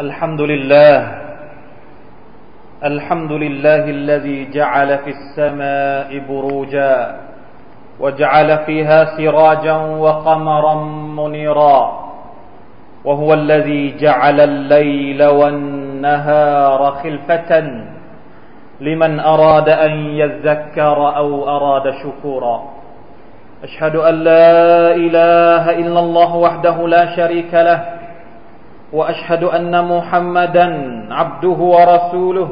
الحمد لله الحمد لله الذي جعل في السماء بروجا وجعل فيها سراجا وقمرا منيرا وهو الذي جعل الليل والنهار خلفة لمن أراد أن يذكر أو أراد شكورا. أشهد أن لا إله إلا الله وحده لا شريك له وأشهد أن محمدا عبده ورسوله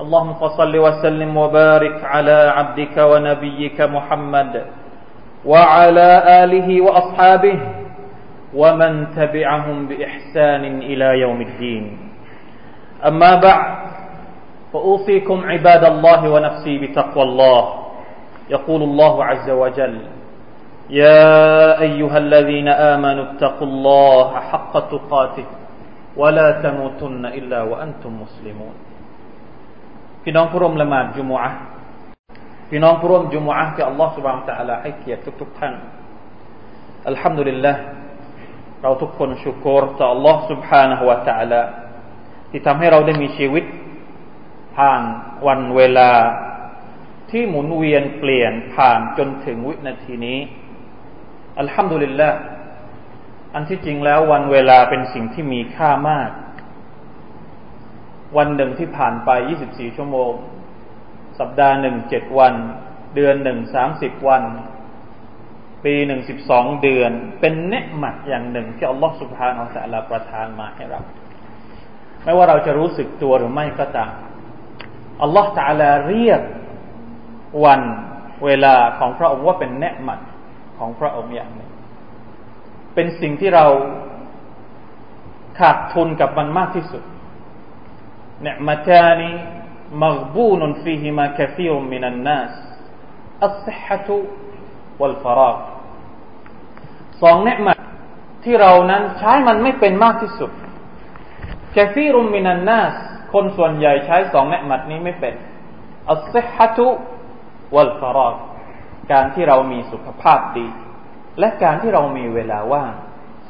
اللهم فصل وسلم وبارك على عبدك ونبيك محمد وعلى آله وأصحابه ومن تبعهم بإحسان إلى يوم الدين أما بعد فأوصيكم عباد الله ونفسي بتقوى الله يقول الله عز وجل يا أيها الذين آمنوا اتقوا الله حق تقاته ولا تموتن إلا وأنتم مسلمون พี่น้องผู้ร่วมละหมาดจุมอะพี่น้องผู้ร่วมจุมอะที่อัลลอฮฺสุบานตะอัลาให้เกียรติทุกๆท่านอัลฮัมดุลิลละเราทุกคนชุกรต่อ Allah سبحانه และ تعالى ที่ทำให้เราได้มีชีวิต ผ่านวันเวลา ที่หมุนเวียนเปลี่ยนผ่านจนถึงวินาทีนี้ อัลฮัมดุลิลละอันที่จริงแล้ววันเวลาเป็นสิ่งที่มีค่ามาก วันหนึ่งที่ผ่านไป 24 ชั่วโมง สัปดาห์หนึ่งเจ็ดวัน เดือนหนึ่งสามสิบวัน ปีหนึ่งสิบสองเดือน เป็นเนืหมัดอย่างหนึ่ง ที่อัลลอฮฺสุบฮานาอัลลอฮฺประทานมาให้เรา ไม่ว่าเราจะรู้สึกตัวหรือไม่ก็ตามอัลลอฮฺตะลาเรียกวันเวลาของพระองค์ว่าเป็นเนืหมัด ของพระองค์อย่างหนึ่งเป็นสิ่งที่เราขาดทุนกับมันมากที่สุดเนี่ยมาตานีมักบูนฟีฮิมาคฟีรมินันนัสอัลสิฮะตุวัลฟารากสองเนมัที่เรานั้นใช้มันไม่เป็นมากที่สุดคฟิรุมมินันนัสคนส่วนใหญ่ใช้สองเนมัดนี้ไม่เป็นอัลสิฮะตุวัลฟาราก การที่เรามีสุขภาพดี และการที่เรามีเวลาว่าง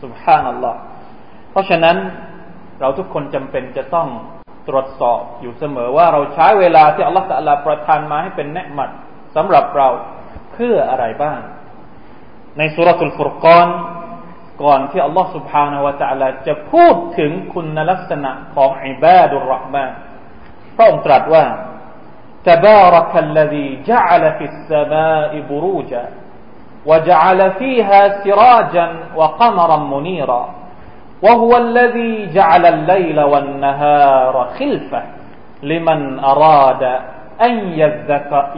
สุภาพนัลลอฮ์เพราะฉะนั้นเราทุกคนจำเป็นจะต้องตรวจสอบอยู่เสมอว่าเราใช้เวลาที่อัลลอฮฺสัลาประทานมาให้เป็นแนืมัดสำหรับเราเพื่ออะไรบ้าง ในสุรทุลฟุรกอนก่อนที่อัลลอฮฺสุบฮานาวะตะลาจะพูดถึงคุณลักษณะของอิบาดุลรอห์มานพระองค์ตรัสว่า تبارك الذي جعل في السماء بروجا وجعل فيها سراجا وقمرا منيرا وهو الذي جعل الليل والنهار خلفة لمن أراد أن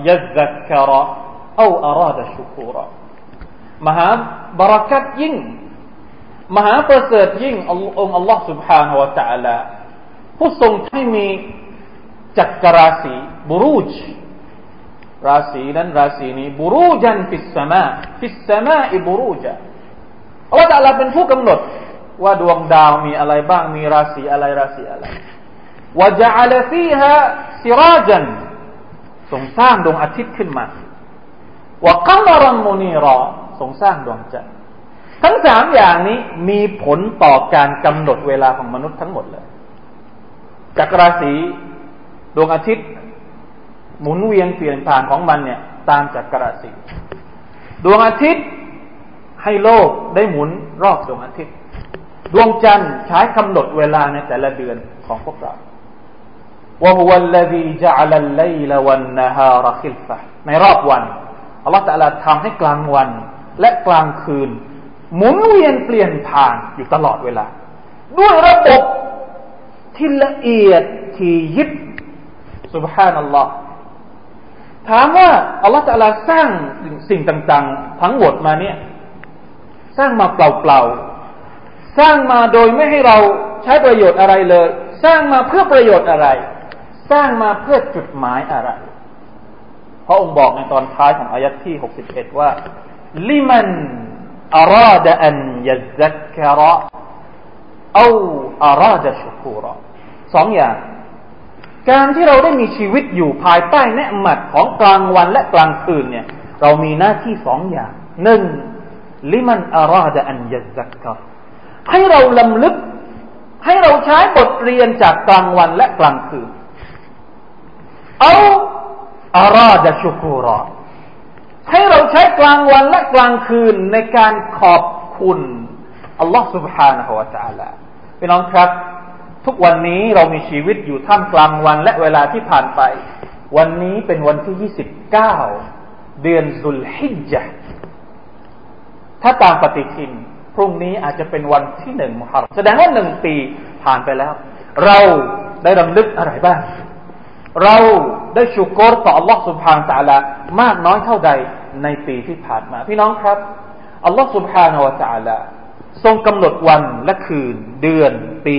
يذكر, أو أراد شكورا. มหาบรักัตยิ่ง الله سبحانه และ تعالى ผู้ทรงให้มีจักรราศี บุรูจราศีนั้นราศีนี้บุรูจันฟิสมาฟิสมาอิบุรูจอัลลอฮฺตะลาเป็นผู้กำหนด ว่าดวงดาวมีอะไรบ้างมีราศีอะไรราศีอะไรว่าจะจัลฟีฮะซิราจันทรงสร้างดวงอาทิตย์ขึ้นมาว่ากัมรัมมุนีรอทรงสร้างดวงจันทร์ทั้งสามอย่างนี้มีผลต่อการกำหนดเวลาของมนุษย์ทั้งหมดเลยจากราศีดวงอาทิตย์ หมุนเวียนเปลี่ยนผ่านของมันเนี่ย ตามจักรสีดวงอาทิตย์ให้โลกได้หมุนรอบดวงอาทิตย์ ดวงจันทร์ใช้กำหนดเวลาในแต่ละเดือนของพวกเราว่าฮุวัลลซีจัลลัยลวันนฮารคิลฟะในรอบวันอัลลอฮฺตะลาทำให้กลางวันและกลางคืน หมุนเวียนเปลี่ยนผ่านอยู่ตลอดเวลา ด้วยระบบที่ละเอียดที่ยิบ سبحان ล l l a ถามว่าอัลลอฮฺตะลาสร้างสิ่งต่าง ๆ ทั้งหมดมาเนี่ย สร้างมาเปล่าๆสร้างมาโดยไม่ให้เราใช้ประโยชน์อะไรเลย สร้างมาเพื่อประโยชน์อะไร สร้างมาเพื่อจุดหมายอะไรพระองค์บอกในตอนท้ายของอายัดที่หกสิบเอ็ดว่าลิมันอาราดอันยัซักระเอาอาราดชุคูระสองอย่าง การที่เราได้มีชีวิตอยู่ภายใต้เนืหมัดของกลางวันและกลางคืนเนี่ย เรามีหน้าที่สองอย่างหนึ่งลิมันอาราดอันยัซักกระให้เราลำลึก ให้เราใช้บทเรียนจากกลางวันและกลางคืนเอาอาราดชุกูรอให้เราใช้กลางวันและกลางคืนในการขอบคุณอัลลอฮ์ سبحانه และ تعالى พี่น้องครับ ทุกวันนี้เรามีชีวิตอยู่ท่ามกลางวันและเวลาที่ผ่านไป วันนี้เป็นวันที่ 29 เดือนสุลฮิจจ์ถ้าตามปฏิทิน พรุ่งนี้อาจจะเป็นวันที่หนึ่งมุฮัรรมแสดงว่าหนึ่งปีผ่านไปแล้ว เราได้รำลึกอะไรบ้าง เราได้ชุกรต่อ Allah سبحانه และ تعالى มากน้อยเท่าใดในปีที่ผ่านมา พี่น้องครับ Allah سبحانه และ تعالى ทรงกำหนดวันและคืน เดือนปี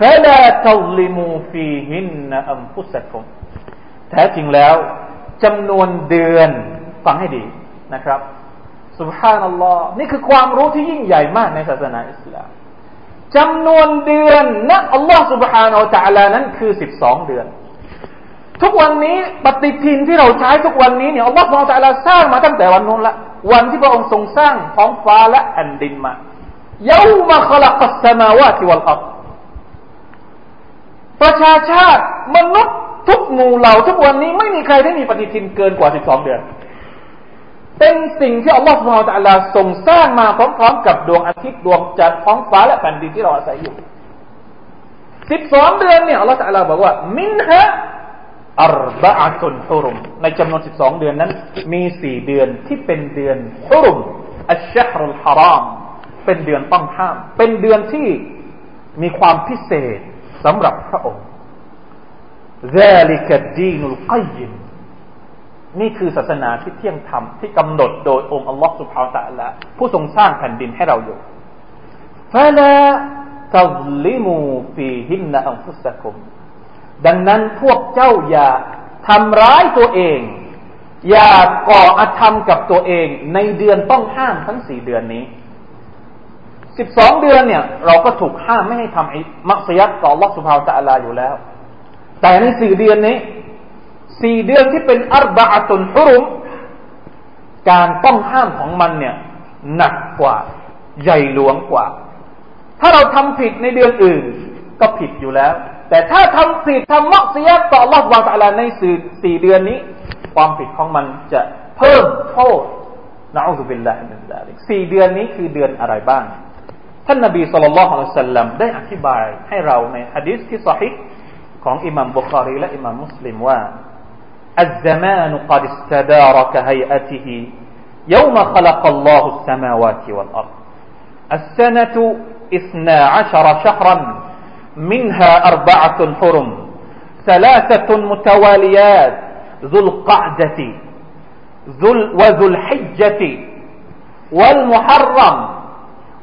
فلا تظلموا فيهن أنفسكم แท้จริงแล้วจำนวนเดือนฟังให้ดีนะครับสุบฮานัลลอฮ์นี่คือความรู้ที่ยิ่งใหญ่มากในศาสนาอิสลามจำนวนเดือนนะอัลลอฮ์ سبحانه และ تعالى นั้นคือสิบสองเดือน ทุกวันนี้ปฏิทินที่เราใช้ทุกวันนี้เนี่ยอัลลอฮ์ سبحانه และ تعالى สร้างมาตั้งแต่วันนู้นละวันที่พระองค์ทรงสร้างท้องฟ้าและแผ่นดินมาเยามาขลักสมาวาติวัลอัร ประชาชาติมนุษย์ทุกหมู่เหล่าทุกวันนี้ไม่มีใครที่มีปฏิทินเกินกว่า 12 เดือน เป็นสิ่งที่อัลลอฮฺสุบฮานตะลาทรงสร้างมาพร้อมๆ กับดวงอาทิตย์ดวงจันทร์ท้องฟ้าและแผ่นดินที่เราอาศัยอยู่ 12 เดือนเนี่ยอัลลอฮฺตะลาบอกว่า มินฮะอัรบะอัตุนฮุรุม ในจำนวน 12 เดือนนั้น มีสี่เดือนที่เป็นเดือนฮุรุมอัชชฮรุลฮารามเป็นเดือนต้องห้าม เป็นเดือนที่มีความพิเศษ สำหรับพระองค์ ذلك الدين القيم นี่คือศาสนาที่เที่ยงธรรมที่กำหนดโดยองค์อัลลอฮฺสุบฮาวตะละผู้ทรงสร้างแผ่นดินให้เราอยู่ فلا تظلموا فيهن أنفسكم ดังนั้นพวกเจ้าอย่าทำร้ายตัวเอง อย่าก่ออาธรรมกับตัวเองในเดือนต้องห้ามทั้งสี่เดือนนี้ สิบสองเดือนเนี่ย เราก็ถูกห้ามไม่ให้ทำไอ้มักซียัตต่อลอสุภาวตะลาอยู่แล้ว แต่ในสี่เดือนนี้สี่เดือนที่เป็นอัรบะอตุนฮุรุม การต้องห้ามของมันเนี่ย หนักกว่า ใหญ่หลวงกว่า ถ้าเราทำผิดในเดือนอื่น ก็ผิดอยู่แล้ว แต่ถ้าทำผิดทำมักซียัตต่ออัลลอฮฺ سبحانه وتعالى ในสี่สี่เดือนนี้ ความผิดของมันจะเพิ่มโทษنعوذ بالله من ذلك สี่เดือนนี้คือเดือนอะไรบ้าง ท่านนบีสุลต่านละฮ์อัลสัลลัมได้อธิบายให้เราในฮะดิษที่สฮิของอิหมัมบุคารีและอิหมัมมุสลิมว่า الزمان قد استدار كهيئته يوم خلق الله السماوات والأرض السنة اثنا عشر شهرا منها أربعة حرم ثلاثة متواليات ذو القعدة ذو وذو الحجة والمحرم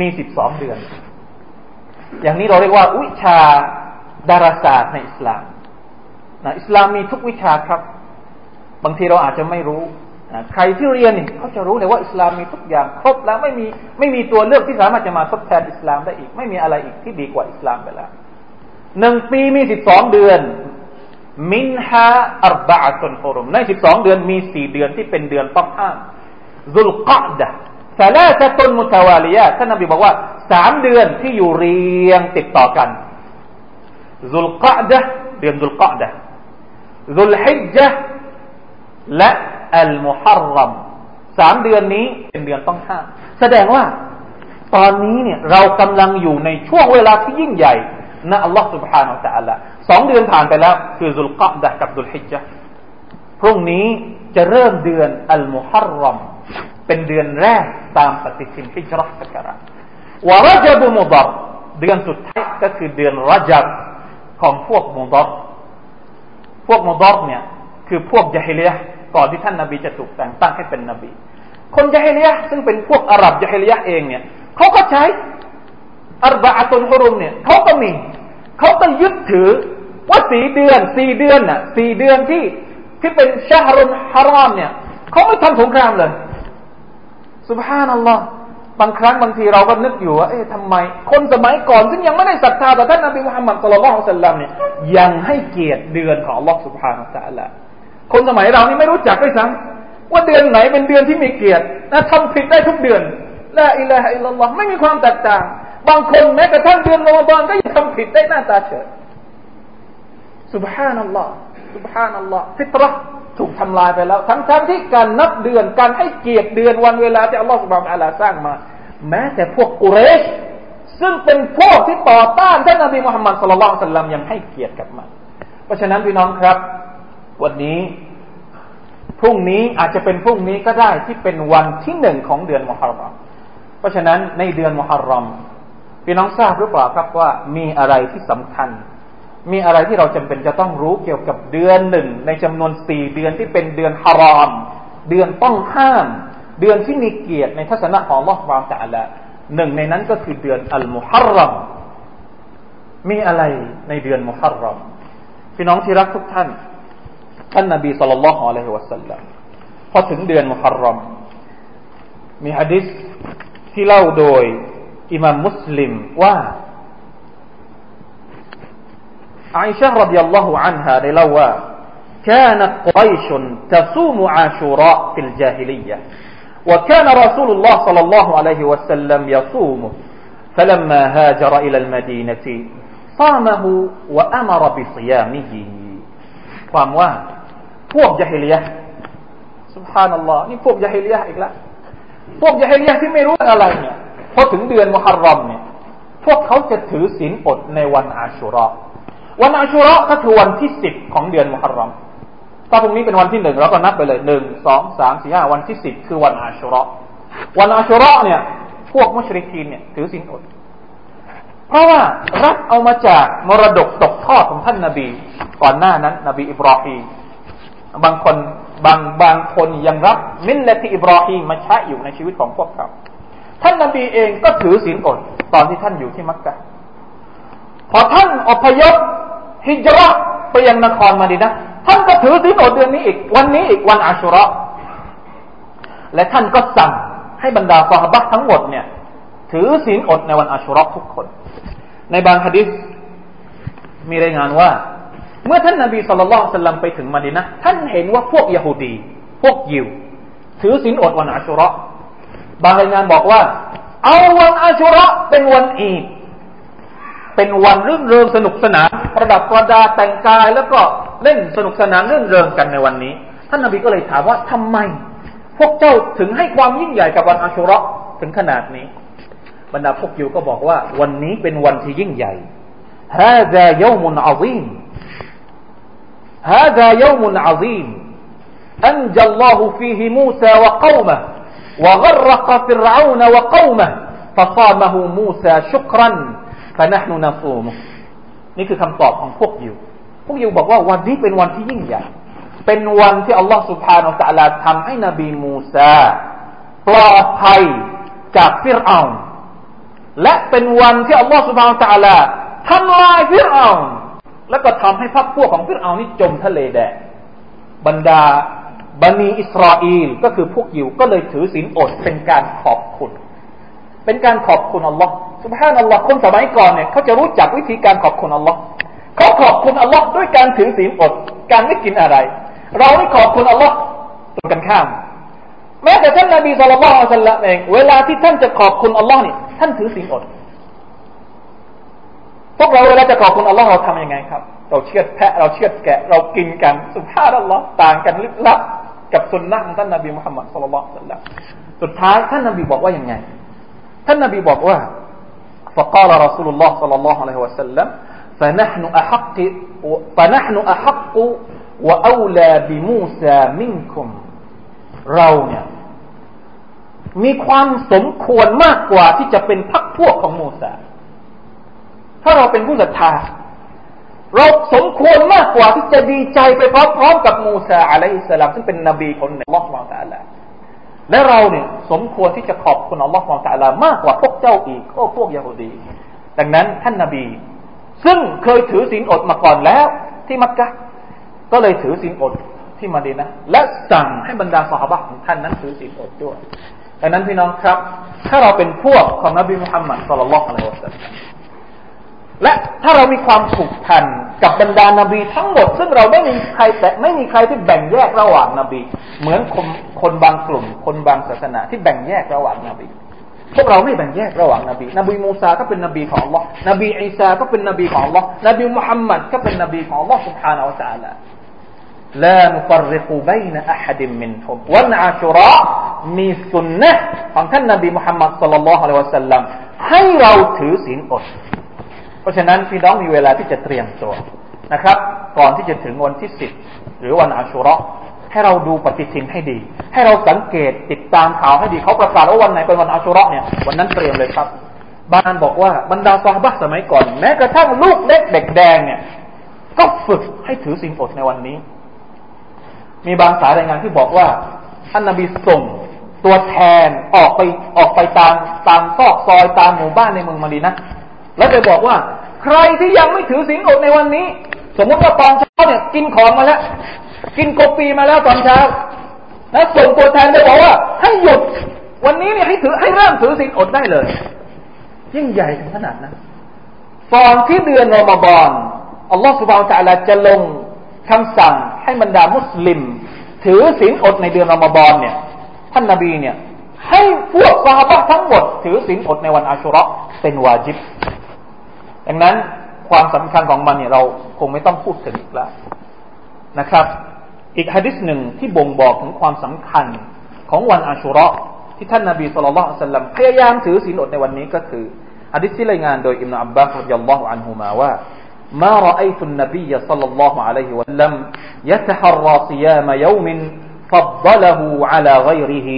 มีสิบสองเดือน อย่างนี้เราเรียกว่า วิชาดาราศาสตร์ในอิสลามนะอิสลามมีทุกวิชาครับ บางทีเราอาจจะไม่รู้นะใครที่เรียนนี่เขาจะรู้เลยว่าอิสลามมีทุกอย่างครบแล้วไม่มีไม่มีตัวเลือกที่สามารถจะมาทดแทนอิสลามได้อีก ไม่มีอะไรอีกที่ดีกว่าอิสลามไปแล้วหนึ่งปีมีสิบสองเดือน มินฮาอัรบะตุนฮุรุมในสิบสองเดือนมีสี่เดือนที่เป็นเดือนต้องห้ามซุลกะดะ สาลาสตุนมุตาวาลียะท่านนบีบอกว่าสามเดือนที่อยู่เรียงติดต่อกันซุลกะดะเดือนซุลกะดะซุลฮิจจ์และอัลมุฮัรรัมสามเดือนนี้เป็นเดือนต้องห้ามแสดงว่า ตอนนี้เนี่ยเรากำลังอยู่ในช่วงเวลาที่ยิ่งใหญ่ นะอัลลอฮ์ سبحانه และ تعالى สองเดือนผ่านไปแล้ว คือซุลกะดะกับซุลฮิจจ์พรุ่งนี้จะเริ่มเดือนอัลมุฮัรรอม เป็นเดือนแรกตามปฏิทินฮิจรัสกระวะรจับมุดรเดือนสุดท้ายก็คือเดือนรจับของพวกมุดรพวกมุดรเนี่ยคือพวกยะฮิเลียก่อนที่ท่านนาบีจะถูกแต่งตั้งให้เป็นนบี คนยะฮิเลียซึ่งเป็นพวกอาหรับยะฮิเลียเองเนี่ยเขาก็ใช้อัรบะอตุนฮุรุมเนี่ยเขาก็มีเขาก็ยึดถือว่าสี่เดือนสี่เดือนน่ะสี่เดือนที่ที่เป็นชาฮรุนฮารามเนี่ยเขาไม่ทำสงครามเลย สุบฮานัลลอฮ์บางครั้งบางทีเราก็นึกอยู่ว่าเอ๊ะทำไม คนสมัยก่อน ซึ่งยังไม่ได้ศรัทธาต่อท่านนบีมุฮัมมัดสุลลัลฮุสัลลัมเนี่ยยังให้เกียรติเดือนของอัลลอฮ์สุบฮานัลลอฮ์คนสมัยเรานี่ไม่รู้จักด้วยซ้ำว่าเดือนไหนเป็นเดือนที่มีเกียรตินะทำผิดได้ทุกเดือนละอิละฮะอิลลัลลอฮ์ไม่มีความแตกต่าง บางคนแม้กระทั่งเดือนรอมฎอนก็ยังทำผิดได้หน้าตาเฉยสุบฮานัลลอฮ์สุบฮานัลลอฮ์ฟิตรห์ ถูกทำลายไปแล้ว ทั้งทั้งที่การนับเดือนการให้เกียรติเดือนวันเวลาที่อัลลอฮฺสุบานะลาสร้างมา แม้แต่พวกกุเรช ซึ่งเป็นพวกที่ต่อต้านท่านนบีมุฮัมมัดสุลลัลสัลลัมยังให้เกียรติกับมัน เพราะฉะนั้นพี่น้องครับ วันนี้พรุ่งนี้อาจจะเป็นพรุ่งนี้ก็ได้ที่เป็นวันที่หนึ่งของเดือนมุฮัรรอม เพราะฉะนั้นในเดือนมุฮัรรอมพี่น้องทราบหรือเปล่าครับว่ามีอะไรที่สำคัญ มีอะไรที่เราจำเป็นจะต้องรู้เกี่ยวกับเดือนหนึ่งในจำนวนสี่เดือนที่เป็นเดือนฮารอม เดือนต้องห้าม เดือนที่มีเกียรติในทัศนะของลอฮฺวางแต่ละหนึ่งในนั้นก็คือเดือนอัลมุฮัรรอมมีอะไรในเดือนมุฮัรรอมพี่น้องที่รักทุกท่าน ท่านนบีสุลต่านละฮ์อะลัยฮิวะสัลลัมพอถึงเดือนมุฮัรรอมมีฮะดิษที่เล่าโดยอิมามมุสลิมว่า อาอิชะรดิยัลลอฮุอันฮาได้เล่าว่า كانت قريش تصوم عاشوراء في الجاهلية وكان رسول الله صلى الله عليه وسلم يصومه فلما هاجر إلى المدينة صامه وأمر بصيامه ความว่าพวกยะฮิลียะสุบฮานัลลอฮ์นี่พวกยะฮิลียะอีกแล้วพวกยะฮิลียะที่ไม่รู้อะไรเนี่ยพอถึงเดือนมุฮัรรอมเนี่ยพวกเขาจะถือศีลอดในวันอาชูรอ วันอาชุระก็คือวันที่สิบของเดือนมุฮัรรอมถ้าพรุ่งนี้เป็นวันที่หนึ่งเราก็นับไปเลยหนึ่งสองสามสี่ห้าวันที่สิบคือวันอาชุระวันอาชุระเนี่ย พวกมุชริกีนเนี่ยถือสินอด เพราะว่ารับเอามาจากมรดกตกทอดของท่านนาบี ก่อนหน้านั้น นบีอิบราฮีมบางคนบางบางคนยังรับมิลละที่อิบราฮีมมาใช้อยู่ในชีวิตของพวกเขา ท่านนาบีเองก็ถือศีลอดตอนที่ท่านอยู่ที่มักกะ พอท่านอพยพฮิจรัไปยังนครมาดีนะท่านก็ถือศีลอดเดือนนี้อีกวันนี้อีกวันอาชุระและท่านก็สั่งให้บรรดาซอฮาบะทั้งหมดเนี่ย ถือศีลอดในวันอาชุระทุกคน ในบางฮะดิษมีรายงานว่า เมื่อท่านนาบีสุลต่านสัลลัมไปถึงมาดีนะท่านเห็นว่าพวกยโฮดี พวกยิว ถือศีลอดวันอาชุระบางรายงานบอกว่า เอาวันอาชุระเป็นวันอีด เป็นวันรื่นเริงสนุกสนานประดับประดาแต่งกาย แล้วก็เล่นสนุกสนานรื่นเริงกันในวันนี้ ท่านนบีก็เลยถามว่าทำไม พวกเจ้าถึงให้ความยิ่งใหญ่กับวันอาชุระถึงขนาดนี้ บรรดาพวกยูก็บอกว่า วันนี้เป็นวันที่ยิ่งใหญ่ هذا يوم عظيم هذا يوم عظيم أنجى الله فيه موسى وقومه وغرق فرعون وقومه فصامه موسى شكرا فنحن نصوم นี่คือคำตอบของพวกยิว พวกยิวบอกว่าวันนี้เป็นวันที่ยิ่งใหญ่ เป็นวันที่อัลลอฮฺสุบฮานาอัลลอฮฺทำให้นบีมูซาปลอดภัยจากฟิรเอาและเป็นวันที่อัลลอฮฺสุบฮานาอัลลอฮฺทำลายฟิรเอาแล้วก็ทำให้พรรคพวกของฟิรเอานี่จมทะเลแดงบรรดาบันีอิสราเอลก็คือพวกยิวก็เลยถือศีลอดเป็นการขอบคุณ เป็นการขอบคุณอัลลอฮ์สุบฮานัลลอฮ์คนสมัยก่อนเนี่ยเขาจะรู้จักวิธีการขอบคุณอัลลอฮ์เขาขอบคุณอัลลอฮ์ด้วยการถือศีลอด การไม่กินอะไร เราไม่ขอบคุณอัลลอฮ์ตรงกันข้าม แม้แต่ท่านนบีสุลต่านอัลลอฮ์เอง เวลาที่ท่านจะขอบคุณอัลลอฮ์นี่ท่านถือศีลอด พวกเราเวลาจะขอบคุณอัลลอฮ์เราทำยังไงครับ เราเชือดแพะเราเชือดแกะ เรากินกันสุภาพอัลลอฮ์ต่างกันลึกลับกับสุนนะของท่านนบีมุฮัมมัดสุลลัลลอฮ์สุดท้ายท่านนบีบอกว่ายังไง ท่านนบีบอกว่า فقال رسول الله صلى الله عليه وسلم فنحن أحق فنحن أحق وأولى بموسى منكم เราเนี่ยมีความสมควรมากกว่าที่จะเป็นพักพวกของมูซาถ้าเราเป็นผู้ศรัทธาเราสมควรมากกว่าที่จะดีใจไปพร้อมๆกับมูซาอะลัยฮิสสลามซึ่งเป็นนบีคนหนึ่งอัลลอฮฺมาตาลา และเราเนี่ยสมควรที่จะขอบคุณอัลลอฮฺมาตาลามากกว่าพวกเจ้าอีกโอ้พวกยาฮูดี ดังนั้นท่านนบี ซึ่งเคยถือศีลอดมาก่อนแล้ว ที่มักกะก็เลยถือศีลอดที่มาดีนะและสั่งให้บรรดาสหบะของท่านนั้นถือศีลอดด้วยดังนั้นพี่น้องครับ ถ้าเราเป็นพวกของนบีมุฮัมมัดสุลลัลลอฮุอะลัยฮิวะสัลลัม และถ้าเรามีความผูกพันกับบรรดานาบีทั้งหมด ซึ่งเราไม่มีใครแต่ไม่มีใครที่แบ่งแยกระหว่างนาบี เหมือนคนคนบางกลุ่ม คนบางศาสนาที่แบ่งแยกระหว่างนาบี พวกเราไม่แบ่งแยกระหว่างนบี นบีมูซาก็เป็นนบีของ Allah นบีอีสาก็เป็นนบีของ Allah นบีมุฮัมมัดก็เป็นนบีของ Allah سبحانه และ تعالى لا نفرق بين أحد منهم วันอาชุระมีสุนนะของท่านนบีมุฮัมมัดสัลลัลลอฮุอะลัยฮิวะสัลลัมให้เราถือศีลอด เพราะฉะนั้นพี่น้องมีเวลาที่จะเตรียมตัวนะครับ ก่อนที่จะถึงวันที่สิบหรือวันอาชุระให้เราดูปฏิทินให้ดี ให้เราสังเกตติดตามข่าวให้ดีเขาประกาศว่าวันไหนเป็นวันอาชุระเนี่ยวันนั้นเตรียมเลยครับบานบอกว่าบรรดาซอฮาบะสมัยก่อนแม้กระทั่งลูกเล็กเด็กแดงเนี่ย ก็ฝึกให้ถือศีลอดในวันนี้ มีบางสายรายงานที่บอกว่าท่านนบีส่งตัวแทนออกไปออกไปตามตามซอกซอยตามหมู่บ้านในเมืองมาดีนะ แล้วไปบอกว่า ใครที่ยังไม่ถือศีลอดในวันนี้ สมมติว่าตอนเช้าเนี่ยกินของมาแล้ว กินกปีมาแล้วตอนเช้า แล้วส่งตัวแทนไปบอกว่าให้หยุด วันนี้เนี่ยให้ถือให้เริ่มถือศีลอดได้เลย ยิ่งใหญ่ถึงขนาดนั้นก่อนที่เดือนรอมฎอนอัลลอฮฺสุบานตะลาจะลงคำสั่งให้บรรดามุสลิม ถือศีลอดในเดือนรอมฎอนเนี่ย ท่านนาบีเนี่ยให้พวกซาฮาบะทั้งหมด ถือศีลอดในวันอาชุระเป็นวาจิบ ดังนั้นความสำคัญของมันเนี่ยเราคงไม่ต้องพูดถึงอีกแล้วนะครับ อีกฮะดิษหนึ่งที่บ่งบอกถึงความสำคัญของวันอาชุระที่ท่านนาบีสุลต่านสัลลัมพยายามถือศีลอดในวันนี้ก็คือฮะดิษที่รายงานโดยอิมนาอับบาสรดิยัลลอฮุอันฮุมาว่า ما رأيت النبي صلى الله عليه وسلم يتحرى صيام يوم فضله على غيره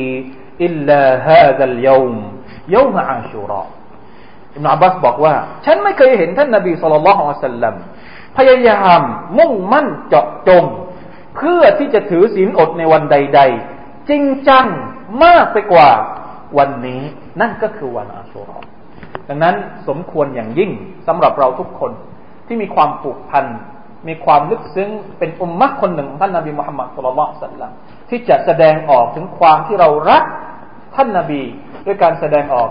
إلا هذا اليوم يوم عاشوراء อิมนาบัสบอกว่า ฉันไม่เคยเห็นท่านนาบีสุลต่านละฮ์สัลลัมพยายามมุ่งมั่นเจาะจง เพื่อที่จะถือศีลอดในวันใด ๆ จริงจังมากไปกว่าวันนี้ นั่นก็คือวันอาชุรอดังนั้นสมควรอย่างยิ่งสำหรับเราทุกคนที่มีความผูกพัน มีความลึกซึ้งเป็นอุมมะคนหนึ่งของท่านนาบีมุฮัมมัดสุลลัลสัลลัมที่จะแสดงออกถึงความที่เรารักท่านนาบี ด้วยการแสดงออก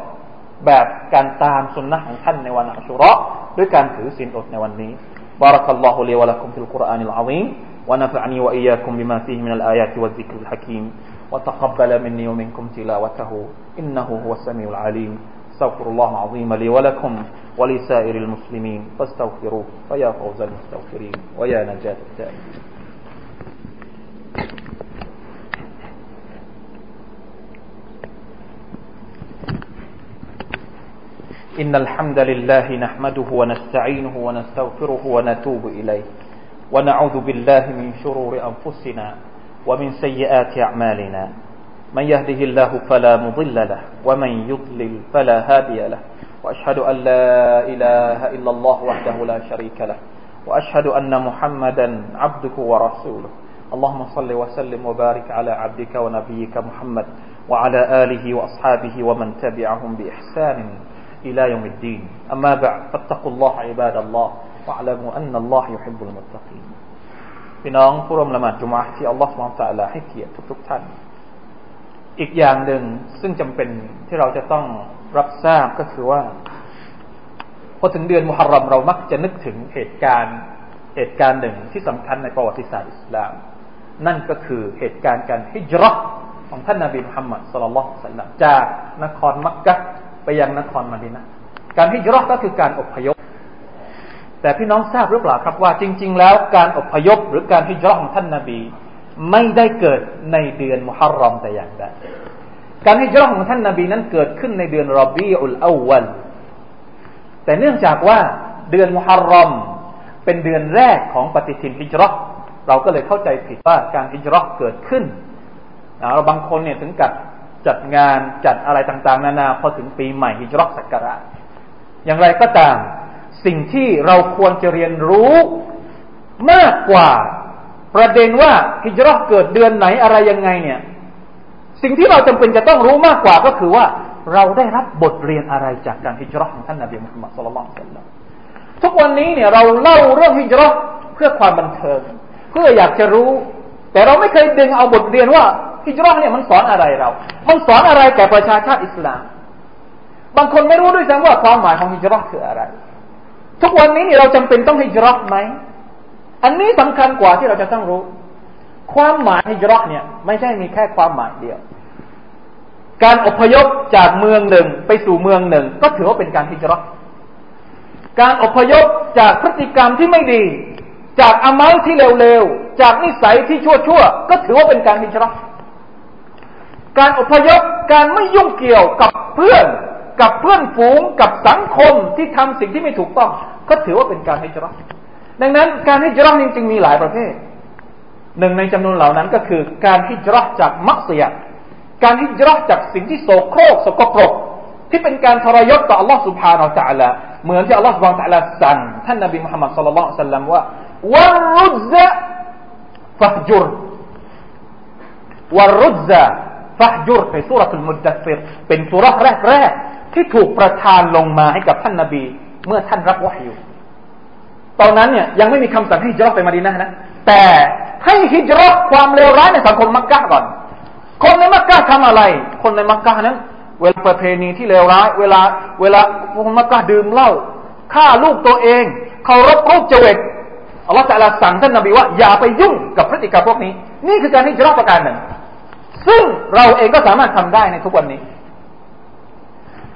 แบบการตามสุนนะของท่านในวันอัชุระด้วยการถือศีลอดในวันนี้ بارك الله لي ولكم في القرآن العظيم ونفعني وإياكم بما فيه من الآيات والذكر الحكيم وتقبل مني ومنكم تلاوته إنه هو السميع العليم استغفر الله العظيم لي ولكم ولسائر المسلمين فاستغفروه فيا فوز المستغفرين ويا نجاة التائبين إن الحمد لله نحمده ونستعينه ونستغفره ونتوب إليه. ونعوذ بالله من شرور أنفسنا ومن سيئات أعمالنا. من يهده الله فلا مضل له ومن يضلل فلا هادي له. وأشهد أن لا إله إلا الله وحده لا شريك له. وأشهد أن محمدا عبده ورسوله. اللهم صل وسلم وبارك على عبدك ونبيك محمد وعلى آله وأصحابه ومن تبعهم بإحسان إلى يوم الدين أما بعد فاتقوا الله عباد الله واعلموا أن الله يحب المتقين พี่น้องผู้ร่วมละหมาดจุมะที่อัลลอฮฺสุบานตะลาให้เกียรติทุกๆท่าน อีกอย่างหนึ่งซึ่งจำเป็นที่เราจะต้องรับทราบก็คือว่าพอถึงเดือนมุฮัรรอมเรามักจะนึกถึงเหตุการณ์เหตุการณ์หนึ่งที่สำคัญในประวัติศาสตร์อิสลาม นั่นก็คือเหตุการณ์การฮิจรัตของท่านนาบีมุฮัมมัดสุลลัลสัลลัมจากนครมักกะ ไปยังนครมาดีนะการฮิจรัตก็คือการอพยพ แต่พี่น้องทราบหรือเปล่าครับว่าจริง ๆ แล้วการอพยพหรือการฮิจรัตของท่านนาบี ไม่ได้เกิดในเดือนมุฮัรรอมแต่อย่างใดการฮิจรัตของท่านนาบีนั้นเกิดขึ้นในเดือนรอบีอุลอาวัลแต่เนื่องจากว่าเดือนมุฮัรรอมเป็นเดือนแรกของปฏิทินฮิจรัเราก็เลยเข้าใจผิดว่าการฮิจรัเกิดขึ้นเราบางคนเนี่ยถึงกับ จัดงานจัดอะไรต่างๆ นานาพอถึงปีใหม่ฮิจรัชสักการะอย่างไรก็ตาม สิ่งที่เราควรจะเรียนรู้ มากกว่าประเด็นว่าฮิจรัชเกิดเดือนไหนอะไรยังไงเนี่ย สิ่งที่เราจำเป็นจะต้องรู้มากกว่าก็คือว่าเราได้รับบทเรียนอะไรจากการฮิจรัชของท่านนบีมุฮัมมัดสุลลัลสัลลัมทุกวันนี้เนี่ยเราเล่าเรื่องฮิจรัชเพื่อความบันเทิง เพื่ออยากจะรู้ แต่เราไม่เคยดึงเอาบทเรียนว่า ฮิจรัชเนี่ยมันสอนอะไรเรา มันสอนอะไรแก่ประชาชาติอิสลาม บางคนไม่รู้ด้วยซ้ำว่าความหมายของฮิจรัชคืออะไร ทุกวันนี้เนี่ยเราจำเป็นต้องฮิจรัชไหม อันนี้สำคัญกว่าที่เราจะต้องรู้ ความหมายฮิจรัชเนี่ยไม่ใช่มีแค่ความหมายเดียว การอพยพจากเมืองหนึ่งไปสู่เมืองหนึ่ง ก็ถือว่าเป็นการฮิจรัชการอพยพจากพฤติกรรมที่ไม่ดี จากอามัลที่เร็วๆ จากนิสัยที่ชั่วๆ ก็ถือว่าเป็นการฮิจรัช การอพยพการไม่ยุ่งเกี่ยวกับเพื่อนกับเพื่อนฝูงกับสังคมที่ทำสิ่งที่ไม่ถูกต้อง ก็ถือว่าเป็นการให้จรัดังนั้นการให้จรัจริงๆมีหลายประเภทหนึ่งในจำนวนเหล่านั้นก็คือ การฮิจรัจากมักเสียการฮิจรัจากสิ่งที่โสโครกสกปรก ที่เป็นการทรยศต่ออัลลอฮ์สุบฮานาอัลตะละเหมือนที่อัลลอฮ์สุบฮานาอัลตะละสั่งท่านนบีมุฮัมมัดสุลลัลสัลลัมว่าวารุซะฟะจุรวารุซะ ฟะจุรในสุรทูลมุดดัสซิรเป็นสุรแรกๆที่ถูกประทานลงมาให้กับท่านนบี เมื่อท่านรับวะฮยูตอนนั้นเนี่ยยังไม่มีคำสั่งให้ฮิจรัตไปมาดีนะนะ แต่ให้ฮิจรัตความเลวร้ายในสังคมมักกะก่อน คนในมักกะทำอะไร คนในมักกะนั้น เวลาประเพณีที่เลวร้าย เวลา เวลาคนมักกะดื่มเหล้าฆ่าลูกตัวเองเคารพรูปเจวิตอัลลอฮฺจะสั่งท่านนบีว่าอย่าไปยุ่งกับพฤติกรรมพวกนี้ นี่คือการฮิจรัตประการหนึ่ง ซึ่งเราเองก็สามารถทำได้ในทุกวันนี้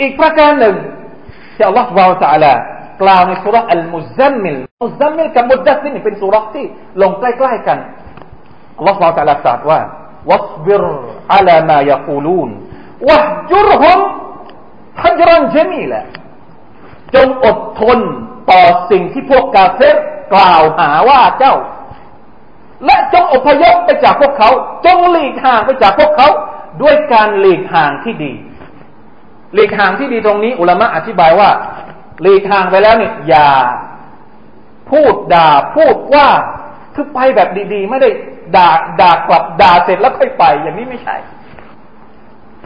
อีกประการหนึ่งที่อัลลอฮฺ عز وجل กล่าวในสูเราะฮ์อัลมุซซัมมิลมุซซัมมิลกับมุดดัษษิรนี่เป็นสูเราะฮ์ที่ลงใกล้ๆกันอัลลอฮฺ عز وجل ตรัสว่าواصبر على ما يقولون واهجرهم هجرا جميلاจงอดทนต่อสิ่งที่พวกกาเซรกล่าวหาว่าเจ้า และจงอพยพไปจากพวกเขา จงหลีกห่างไปจากพวกเขา ด้วยการหลีกห่างที่ดี หลีกห่างที่ดีตรงนี้ อุลามะอธิบายว่า หลีกทางไปแล้วเนี่ยอย่า พูดด่าพูดว่าคือไปแบบดีๆ ไม่ได้ด่าด่ากลับด่าเสร็จแล้วค่อยไป อย่างนี้ไม่ใช่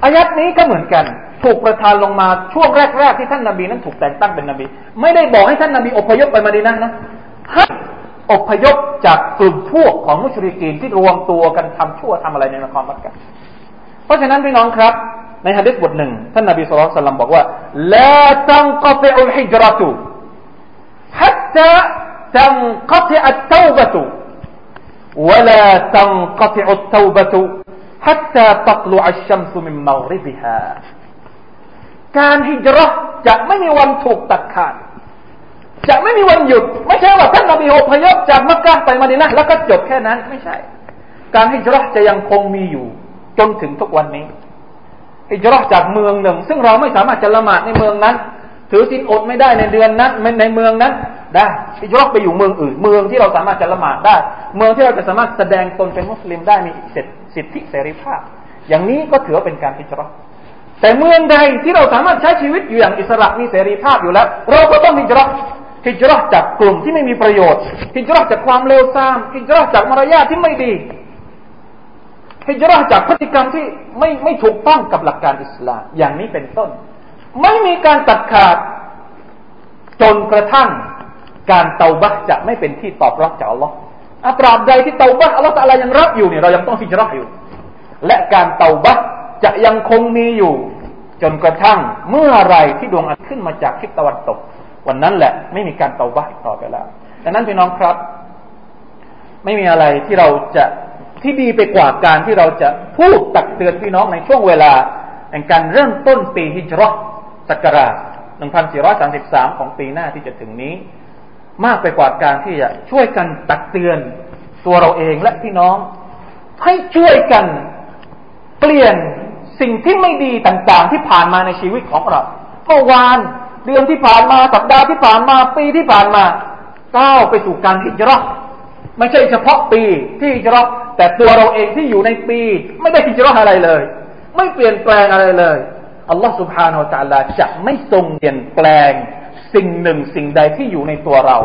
อายัดนี้ก็เหมือนกัน ถูกประทานลงมาช่วงแรกๆที่ท่านนาบีนั้นถูกแต่งตั้งเป็นนบี ไม่ได้บอกให้ท่านนาบีอพยพไปมาดีนะนะ ให้อพยพจากกลุ่มพวกของมุชริกีนที่รวมตัวกันทำชั่วทำอะไรในนครมักกะเพราะฉะนั้นพี่น้องครับในฮะดิษบทหนึ่งท่านนบีสุลต่านบอกว่าลาตังกติอุลฮิจรตุ حتى تنقطع التوبة ولا تنقطع التوبة حتى تطلع الشمس من مغربها การฮิจรัจะไม่มีวันถูกตัดขาด จะไม่มีวันหยุด ไม่ใช่ว่าท่านนบีอพยพจากมักกะไปมาดีนะแล้วก็จบแค่นั้นไม่ใช่ การฮิจรัจะยังคงมีอยู่ จนถึงทุกวันนี้ฮิจรัชจากเมืองหนึ่ง ซึ่งเราไม่สามารถจะละหมาดในเมืองนั้น ถือศีลอดไม่ได้ในเดือนนั้นในเมืองนั้นได้ฮิจรัชไปอยู่เมืองอื่น เมืองที่เราสามารถจะละหมาดได้ เมืองที่เราจะสามารถแสดงตนเป็นมุสลิมได้มีสิทธิเสรีภาพ อย่างนี้ก็ถือเป็นการฮิจรัชแต่เมืองใดที่เราสามารถใช้ชีวิตอยู่อย่างอิสระมีเสรีภาพอยู่แล้ว เราก็ต้องฮิจรัช ฮิจรัชจากกลุ่มที่ไม่มีประโยชน์ฮิจรัชจากความเลวทรามฮิจรัชจากมารยาทที่ไม่ดีฮิจรัชจากพฤติกรรมที่ไม่ไม่ถูกต้องกับหลักการอิสลามอย่างนี้เป็นต้น ไม่มีการตัดขาดจนกระทั่งการเตาบะจะไม่เป็นที่ตอบรับจากอัลลอฮ์อาตราบใดที่เตาบะอัลลอฮ์อะไรยังรับอยู่เนี่ยเรายังต้องฮิจรัชอยู่ และการเตาบะจะยังคงมีอยู่ จนกระทั่งเมื่อไรที่ดวงอาทิตย์ขึ้นมาจากทิศตะวันตก วันนั้นแหละไม่มีการเตาบะต่อไปแล้วดังนั้นพี่น้องครับ ไม่มีอะไรที่เราจะที่ดีไปกว่าการที่เราจะพูดตักเตือนพี่น้องในช่วงเวลาแห่งการเริ่มต้นปีฮิจรัชศักราช1433 ของปีหน้าที่จะถึงนี้ มากไปกว่าการที่จะช่วยกันตักเตือนตัวเราเองและพี่น้อง ให้ช่วยกันเปลี่ยนสิ่งที่ไม่ดีต่างๆ ที่ผ่านมาในชีวิตของเราเมื่อวาน เดือนที่ผ่านมาสัปดาห์ที่ผ่านมาปีที่ผ่านมาก้าวไปสู่การอิจรัตไม่ใช่เฉพาะปีที่อิจรัตแต่ตัวเราเองที่อยู่ในปี ไม่ได้อิจรัตอะไรเลย ไม่เปลี่ยนแปลงอะไรเลยอัลลอฮฺสุบฮานาอัลตะลาจะไม่ทรงเปลี่ยนแปลงสิ่งหนึ่งสิ่งใดที่อยู่ในตัวเรา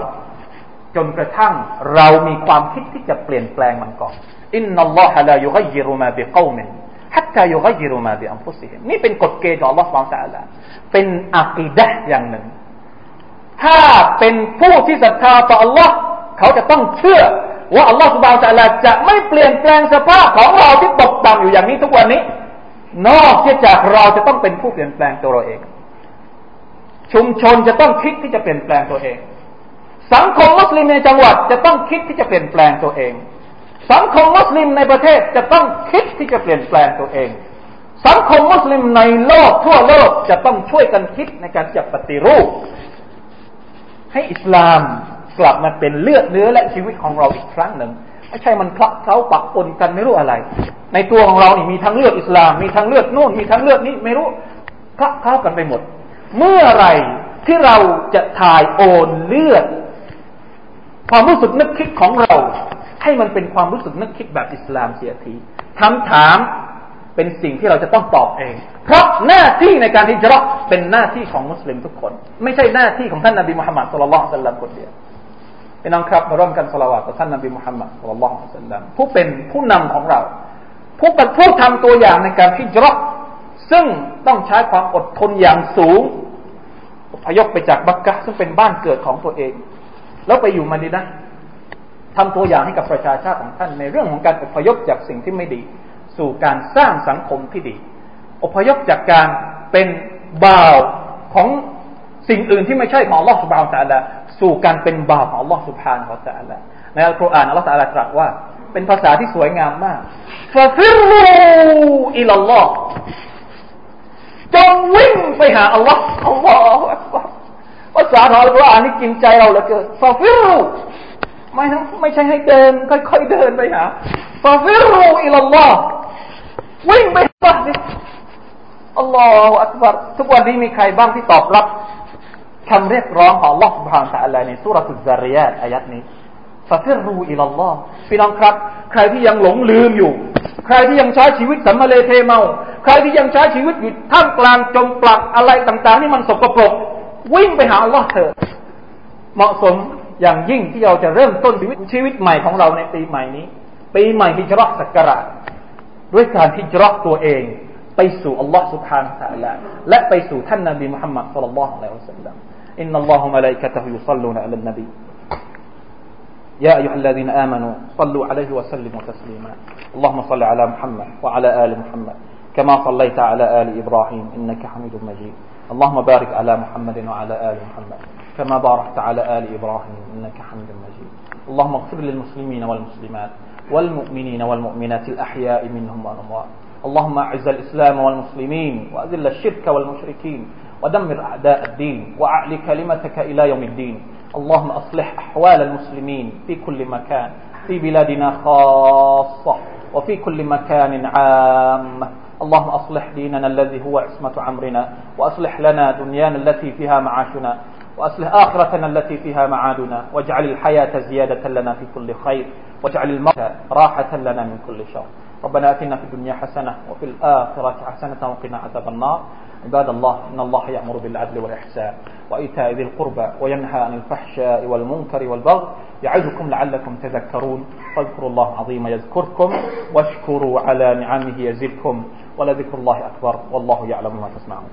จนกระทั่งเรามีความคิดที่จะเปลี่ยนแปลงมันก่อนอินนัลลอฮฺละยุกัยรุมาบิกอมิน ฮัตตายุกยิรุมาบิอัมฟุสิฮิมนี่เป็นกฎเกณฑ์ของอัลลอฮฺสุบานตะลาเป็นอักีดะอย่างหนึ่ง ถ้าเป็นผู้ที่ศรัทธาต่ออัลลอฮ์เขาจะต้องเชื่อ ว่าอัลลอฮฺสุบานตะลาจะไม่เปลี่ยนแปลงสภาพของเราที่ตกต่ำอยู่อย่างนี้ทุกวันนี้ นอกจากเราจะต้องเป็นผู้เปลี่ยนแปลงตัวเราเอง ชุมชนจะต้องคิดที่จะเปลี่ยนแปลงตัวเอง สังคมมุสลิมในจังหวัดจะต้องคิดที่จะเปลี่ยนแปลงตัวเอง สังคมมุสลิมในประเทศจะต้องคิดที่จะเปลี่ยนแปลงตัวเอง สังคมมุสลิมในโลกทั่วโลกจะต้องช่วยกันคิดในการจะปฏิรูป ให้อิสลามกลับมาเป็นเลือดเนื้อและชีวิตของเราอีกครั้งหนึ่งไม่ใช่มันคลักเคล้าปักปนกันไม่รู้อะไร ในตัวของเรานี่มีทั้งเลือดอิสลาม มีทั้งเลือดนู่นมีทั้งเลือดนี้ไม่รู้คลักเคล้ากันไปหมด เมื่อไรที่เราจะถ่ายโอนเลือด ความรู้สึกนึกคิดของเรา ให้มันเป็นความรู้สึกนึกคิดแบบอิสลามเสียทีคำถามเป็นสิ่งที่เราจะต้องตอบเอง เพราะหน้าที่ในการที่จะรัเป็นหน้าที่ของมุสลิมทุกคน ไม่ใช่หน้าที่ของท่านนบีมุฮัมมัดสุลลัลสัลลัมคนเดียวพี่น้องครับมาร่วมกันสละวาต่อท่านนบีมุฮัมมัดสุลลัลสัลลัมผู้เป็นผู้นำของเรา ผู้เป็นผู้ทำตัวอย่างในการที่จะรัซึ่งต้องใช้ความอดทนอย่างสูงพยพไปจากบักกะซึ่งเป็นบ้านเกิดของตัวเอง แล้วไปอยู่มาดีนะ ทำตัวอย่างให้กับประชาชาติของท่านในเรื่องของการอพยพจากสิ่งที่ไม่ดี สู่การสร้างสังคมที่ดี อพยพจากการเป็นบ่าวของสิ่งอื่นที่ไม่ใช่ของลอสุบานตะละสู่การเป็นบ่าวของลอสุบานของตะละในอัลกุรอานอัลลอฮฺตะลตรัสว่า เป็นภาษาที่สวยงามมากฟาฟิรูอิลลอฮจงวิ่งไปหาอัลลอฮฺอัลลอฮฺภาษาของอัลกุรอานนี่กินใจเราเหลือเกินฟาฟิรู ไม่นะไม่ใช่ให้เดิน ค่อยๆเดินไปหา ففروا إلى الله วิ่งไปบ้าน الله أكبر ทุกวันนี้มีใครบ้างที่ตอบรับคำเรียกร้องของอัลลอฮฺ سبحانه وتعالى ในสูเราะฮ์ซาริยาตอายัตนี้ ففروا إلى الله พี่น้องครับ ใครที่ยังหลงลืมอยู่ ใครที่ยังใช้ชีวิตสำมะเลเทเมา ใครที่ยังใช้ชีวิตอยู่ท่ามกลางจมปลักอะไรต่าง ๆ ที่มันสกปรกวิ่งไปหาอัลลอฮ์เถอะเหมาะสม อย่างยิ่งที่เราจะเริ่มต้นชีวิตชีวิตใหม่ของเราในปีใหม่นี้ ปีใหม่ฮิจรักสักการะด้วยการฮิจรักตัวเอง ไปสู่อัลลอฮ์ سبحانه และ تعالى และไปสู่ท่านนบีมุฮัมมัดสุลลัลลอฮุอะลัยฮิวะสัลลัมอินนัลลอฮุมะลาอิกะตะฮุยุศ็อลลูนอะลันนบี يا أيها الذين آمنوا صلوا عليه وسلموا تسليما اللهم صل على محمد وعلى آل محمد كما صليت على آل إبراهيم إنك حميد مجيد اللهم بارك على محمد وعلى آل محمد كما باركت على آل إبراهيم إنك حميد مجيد. اللهم اغفر للمسلمين والمسلمات والمؤمنين والمؤمنات الأحياء منهم والأموات. اللهم أعز الإسلام والمسلمين وأذل الشرك والمشركين ودمر أعداء الدين وأعل كلمتك إلى يوم الدين. اللهم أصلح أحوال المسلمين في كل مكان في بلادنا خاصة وفي كل مكان عامة اللهم أصلح ديننا الذي هو عصمة عمرنا وأصلح لنا دنيانا التي فيها معاشنا. وأصلح آخرتنا التي فيها معادنا واجعل الحياة زيادة لنا في كل خير واجعل الموت راحة لنا من كل شر. ربنا آتنا في الدنيا حسنة وفي الآخرة حسنة وقنا عذاب النار. عباد الله إن الله يأمر بالعدل والإحسان وإيتاء ذي القربى وينهى عن الفحشاء والمنكر والبغي يعظكم لعلكم تذكرون. فاذكروا الله العظيم يذكركم واشكروا على نعمه يزدكم ولذكر الله أكبر والله يعلم ما تصنعون.